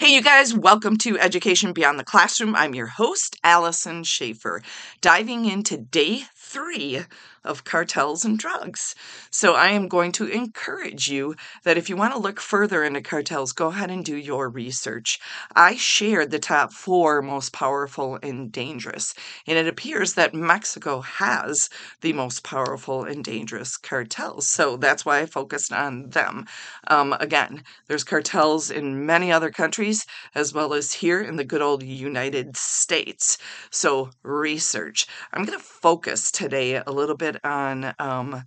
Hey, you guys, welcome to Education Beyond the Classroom. I'm your host, Allison Schaefer, diving into day three of cartels and drugs. So, I am going to encourage you that if you want to look further into cartels, go ahead and do your research. I shared the top four most powerful and dangerous, and it appears that Mexico has the most powerful and dangerous cartels. So, that's why I focused on them. Um, again, there's cartels in many other countries as well as here in the good old United States. So, research. I'm going to focus today a little bit on um,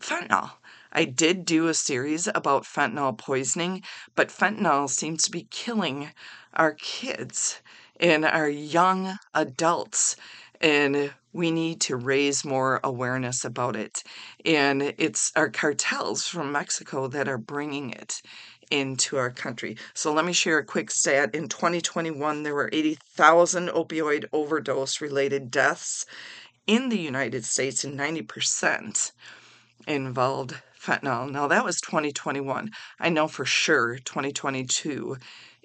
fentanyl. I did do a series about fentanyl poisoning, but fentanyl seems to be killing our kids and our young adults. And we need to raise more awareness about it. And it's our cartels from Mexico that are bringing it into our country. So let me share a quick stat. In 2021, there were 80,000 opioid overdose related deaths in the United States, and 90% involved fentanyl. Now, that was 2021. I know for sure 2022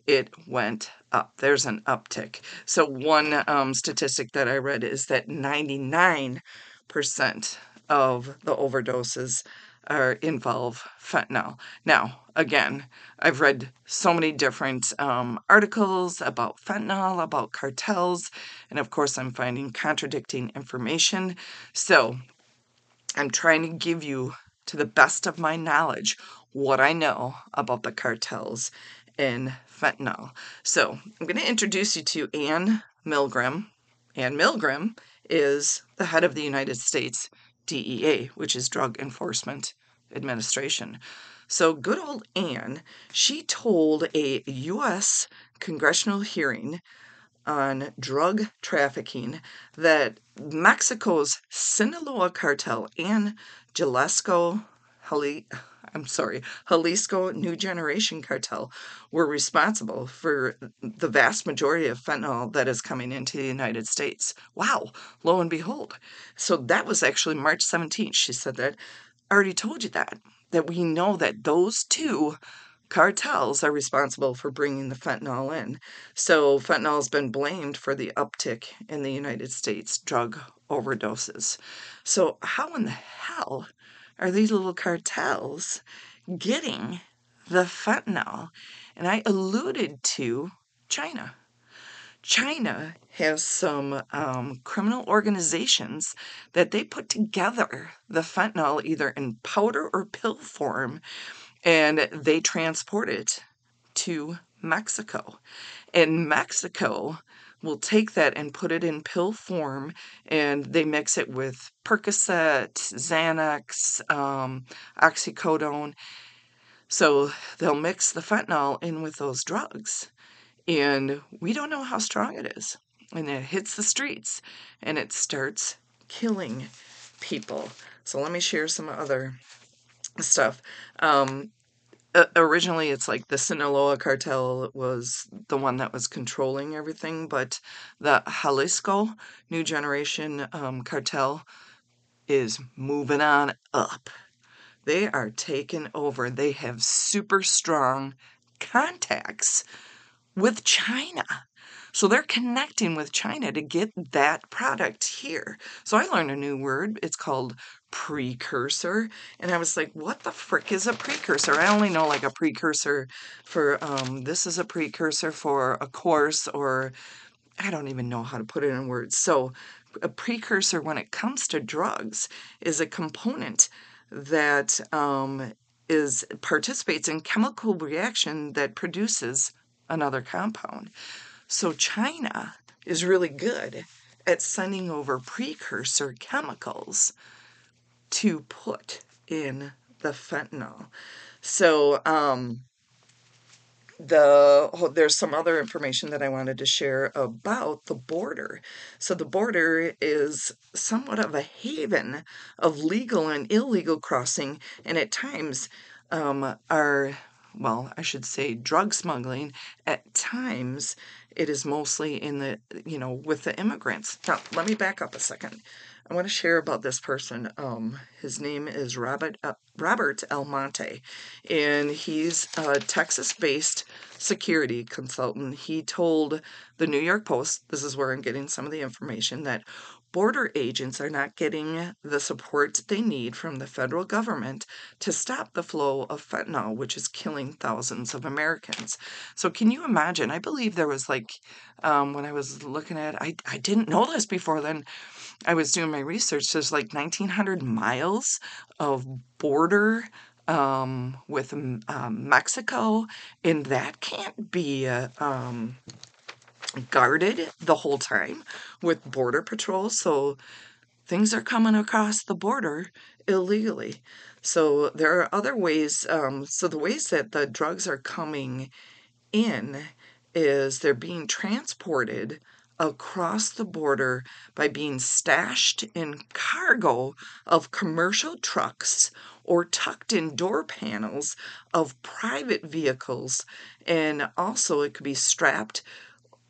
it went up. There's an uptick. So, one um, statistic that I read is that 99% of the overdoses are involve fentanyl. Now, again, I've read so many different um, articles about fentanyl, about cartels, and of course, I'm finding contradicting information. So, I'm trying to give you, to the best of my knowledge, what I know about the cartels and fentanyl. So, I'm going to introduce you to Anne Milgram. Anne Milgram is the head of the United States DEA, which is Drug Enforcement Administration. So, good old Anne, she told a U.S. congressional hearing on drug trafficking that Mexico's Sinaloa cartel and Jalisco, I'm sorry, Jalisco New Generation cartel were responsible for the vast majority of fentanyl that is coming into the United States. Wow, lo and behold. So that was actually March 17th. She said that. I already told you that, that we know that those two cartels are responsible for bringing the fentanyl in. So fentanyl has been blamed for the uptick in the United States drug overdoses. So how in the hell are these little cartels getting the fentanyl? And I alluded to China. China has some um, criminal organizations that they put together the fentanyl either in powder or pill form and they transport it to Mexico. And Mexico will take that and put it in pill form and they mix it with Percocet, Xanax, um, oxycodone. So they'll mix the fentanyl in with those drugs. And we don't know how strong it is. And it hits the streets and it starts killing people. So let me share some other stuff. Um, originally, it's like the Sinaloa cartel was the one that was controlling everything, but the Jalisco New Generation um, cartel is moving on up. They are taking over. They have super strong contacts with China. So they're connecting with China to get that product here. So I learned a new word. It's called precursor. And I was like, what the frick is a precursor? I only know like a precursor for um, this is a precursor for a course, or I don't even know how to put it in words. So a precursor when it comes to drugs is a component that um, is participates in chemical reaction that produces another compound. So China is really good at sending over precursor chemicals to put in the fentanyl. So um, the oh, there's some other information that I wanted to share about the border. So the border is somewhat of a haven of legal and illegal crossing, and at times um, our well, I should say drug smuggling, at times it is mostly in the, you know, with the immigrants. Now, let me back up a second. I want to share about this person. Um, his name is Robert uh, Robert Almonte, and he's a Texas-based security consultant. He told the New York Post, this is where I'm getting some of the information, that border agents are not getting the support they need from the federal government to stop the flow of fentanyl, which is killing thousands of Americans. So, can you imagine? I believe there was like, um, when I was looking at, I I didn't know this before then. I was doing my research. There's like 1,900 miles of border um, with um, Mexico, and that can't be uh, um, guarded the whole time with border patrol. So things are coming across the border illegally. So there are other ways. Um, so the ways that the drugs are coming in is they're being transported across the border by being stashed in cargo of commercial trucks or tucked in door panels of private vehicles. And also, it could be strapped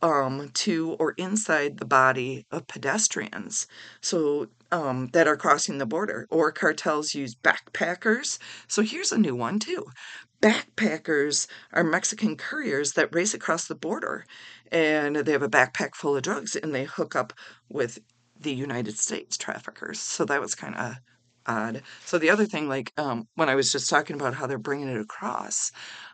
um, to or inside the body of pedestrians. So um, that are crossing the border, or cartels use backpackers. So here's a new one too. Backpackers are Mexican couriers that race across the border and they have a backpack full of drugs and they hook up with the United States traffickers. So that was kind of odd. So the other thing, like um, when I was just talking about how they're bringing it across,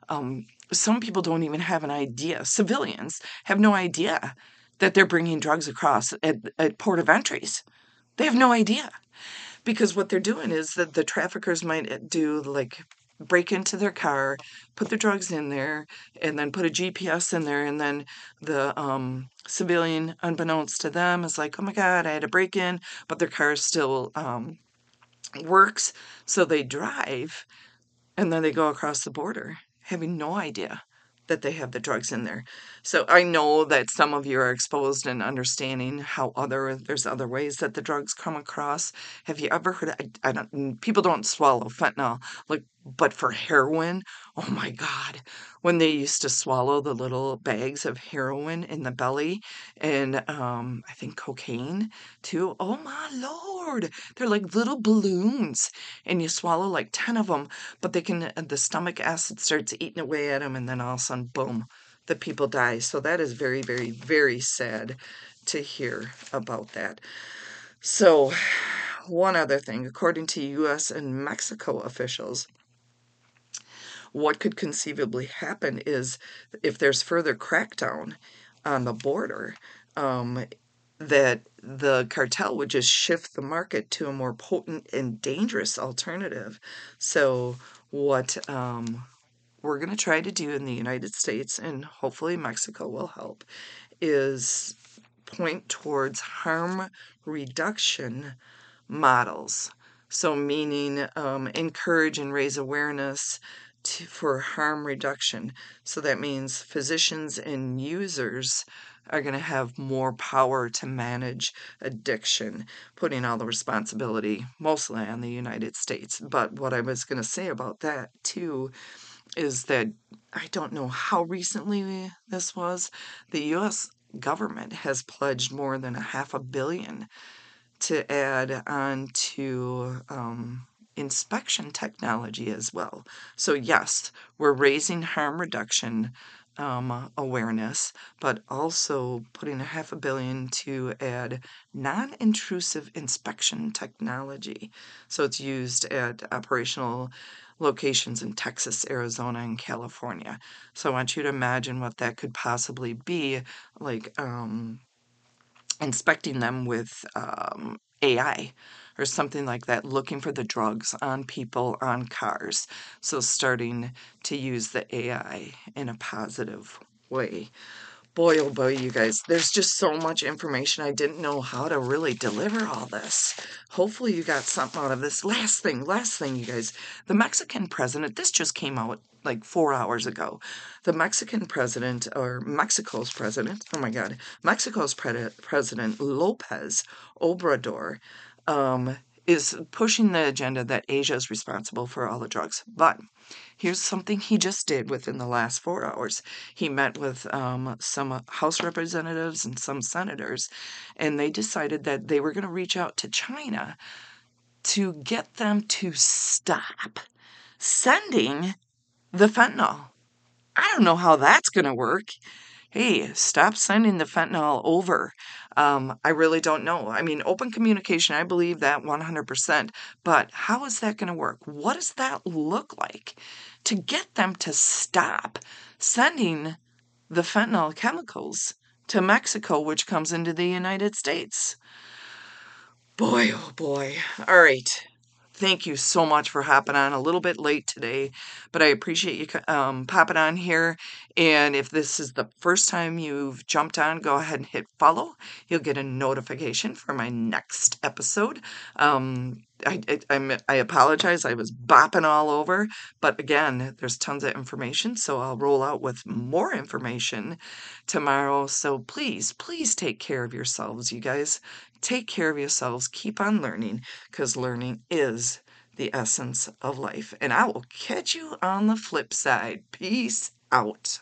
um, some people don't even have an idea. Civilians have no idea that they're bringing drugs across at, at port of entries. They have no idea because what they're doing is that the traffickers might uh, do like break into their car, put the drugs in there, and then put a GPS in there, and then the um, civilian, unbeknownst to them, is like, "Oh my God, I had a break in," but their car is still um, works, so they drive, and then they go across the border having no idea that they have the drugs in there. So I know that some of you are exposed and understanding how other there's other ways that the drugs come across. Have you ever heard? I, I don't. People don't swallow fentanyl like but for heroin, oh my God, when they used to swallow the little bags of heroin in the belly and um, I think cocaine too. Oh my Lord, they're like little balloons and you swallow like 10 of them, but they can, uh, the stomach acid starts eating away at them and then all of a sudden, boom, the people die. So that is very, very, very sad to hear about that. So, one other thing, according to US and Mexico officials, what could conceivably happen is if there's further crackdown on the border, um, that the cartel would just shift the market to a more potent and dangerous alternative. So, what um, we're going to try to do in the United States, and hopefully Mexico will help, is point towards harm reduction models. So, meaning um, encourage and raise awareness for harm reduction. So that means physicians and users are going to have more power to manage addiction, putting all the responsibility mostly on the United States. But what I was going to say about that too is that I don't know how recently this was. The US government has pledged more than a half a billion to add on to um, inspection technology as well. So, yes, we're raising harm reduction um, awareness, but also putting a half a billion to add non intrusive inspection technology. So, it's used at operational locations in Texas, Arizona, and California. So, I want you to imagine what that could possibly be like um, inspecting them with um, AI or something like that, looking for the drugs on people, on cars. So starting to use the AI in a positive way. Boy, oh boy, you guys, there's just so much information. I didn't know how to really deliver all this. Hopefully, you got something out of this. Last thing, last thing, you guys. The Mexican president, this just came out like four hours ago. The Mexican president, or Mexico's president, oh my God, Mexico's pre- president, Lopez Obrador, um, is pushing the agenda that Asia is responsible for all the drugs. But here's something he just did within the last four hours. He met with um, some House representatives and some senators, and they decided that they were going to reach out to China to get them to stop sending the fentanyl. I don't know how that's going to work hey, stop sending the fentanyl over. Um, I really don't know. I mean, open communication, I believe that 100%. But how is that going to work? What does that look like to get them to stop sending the fentanyl chemicals to Mexico, which comes into the United States? Boy, oh boy. All right. Thank you so much for hopping on a little bit late today, but I appreciate you um, popping on here. And if this is the first time you've jumped on, go ahead and hit follow. You'll get a notification for my next episode. Um, I, I, I apologize. I was bopping all over, but again, there's tons of information, so I'll roll out with more information tomorrow. So please, please take care of yourselves, you guys. Take care of yourselves. Keep on learning because learning is the essence of life. And I will catch you on the flip side. Peace out.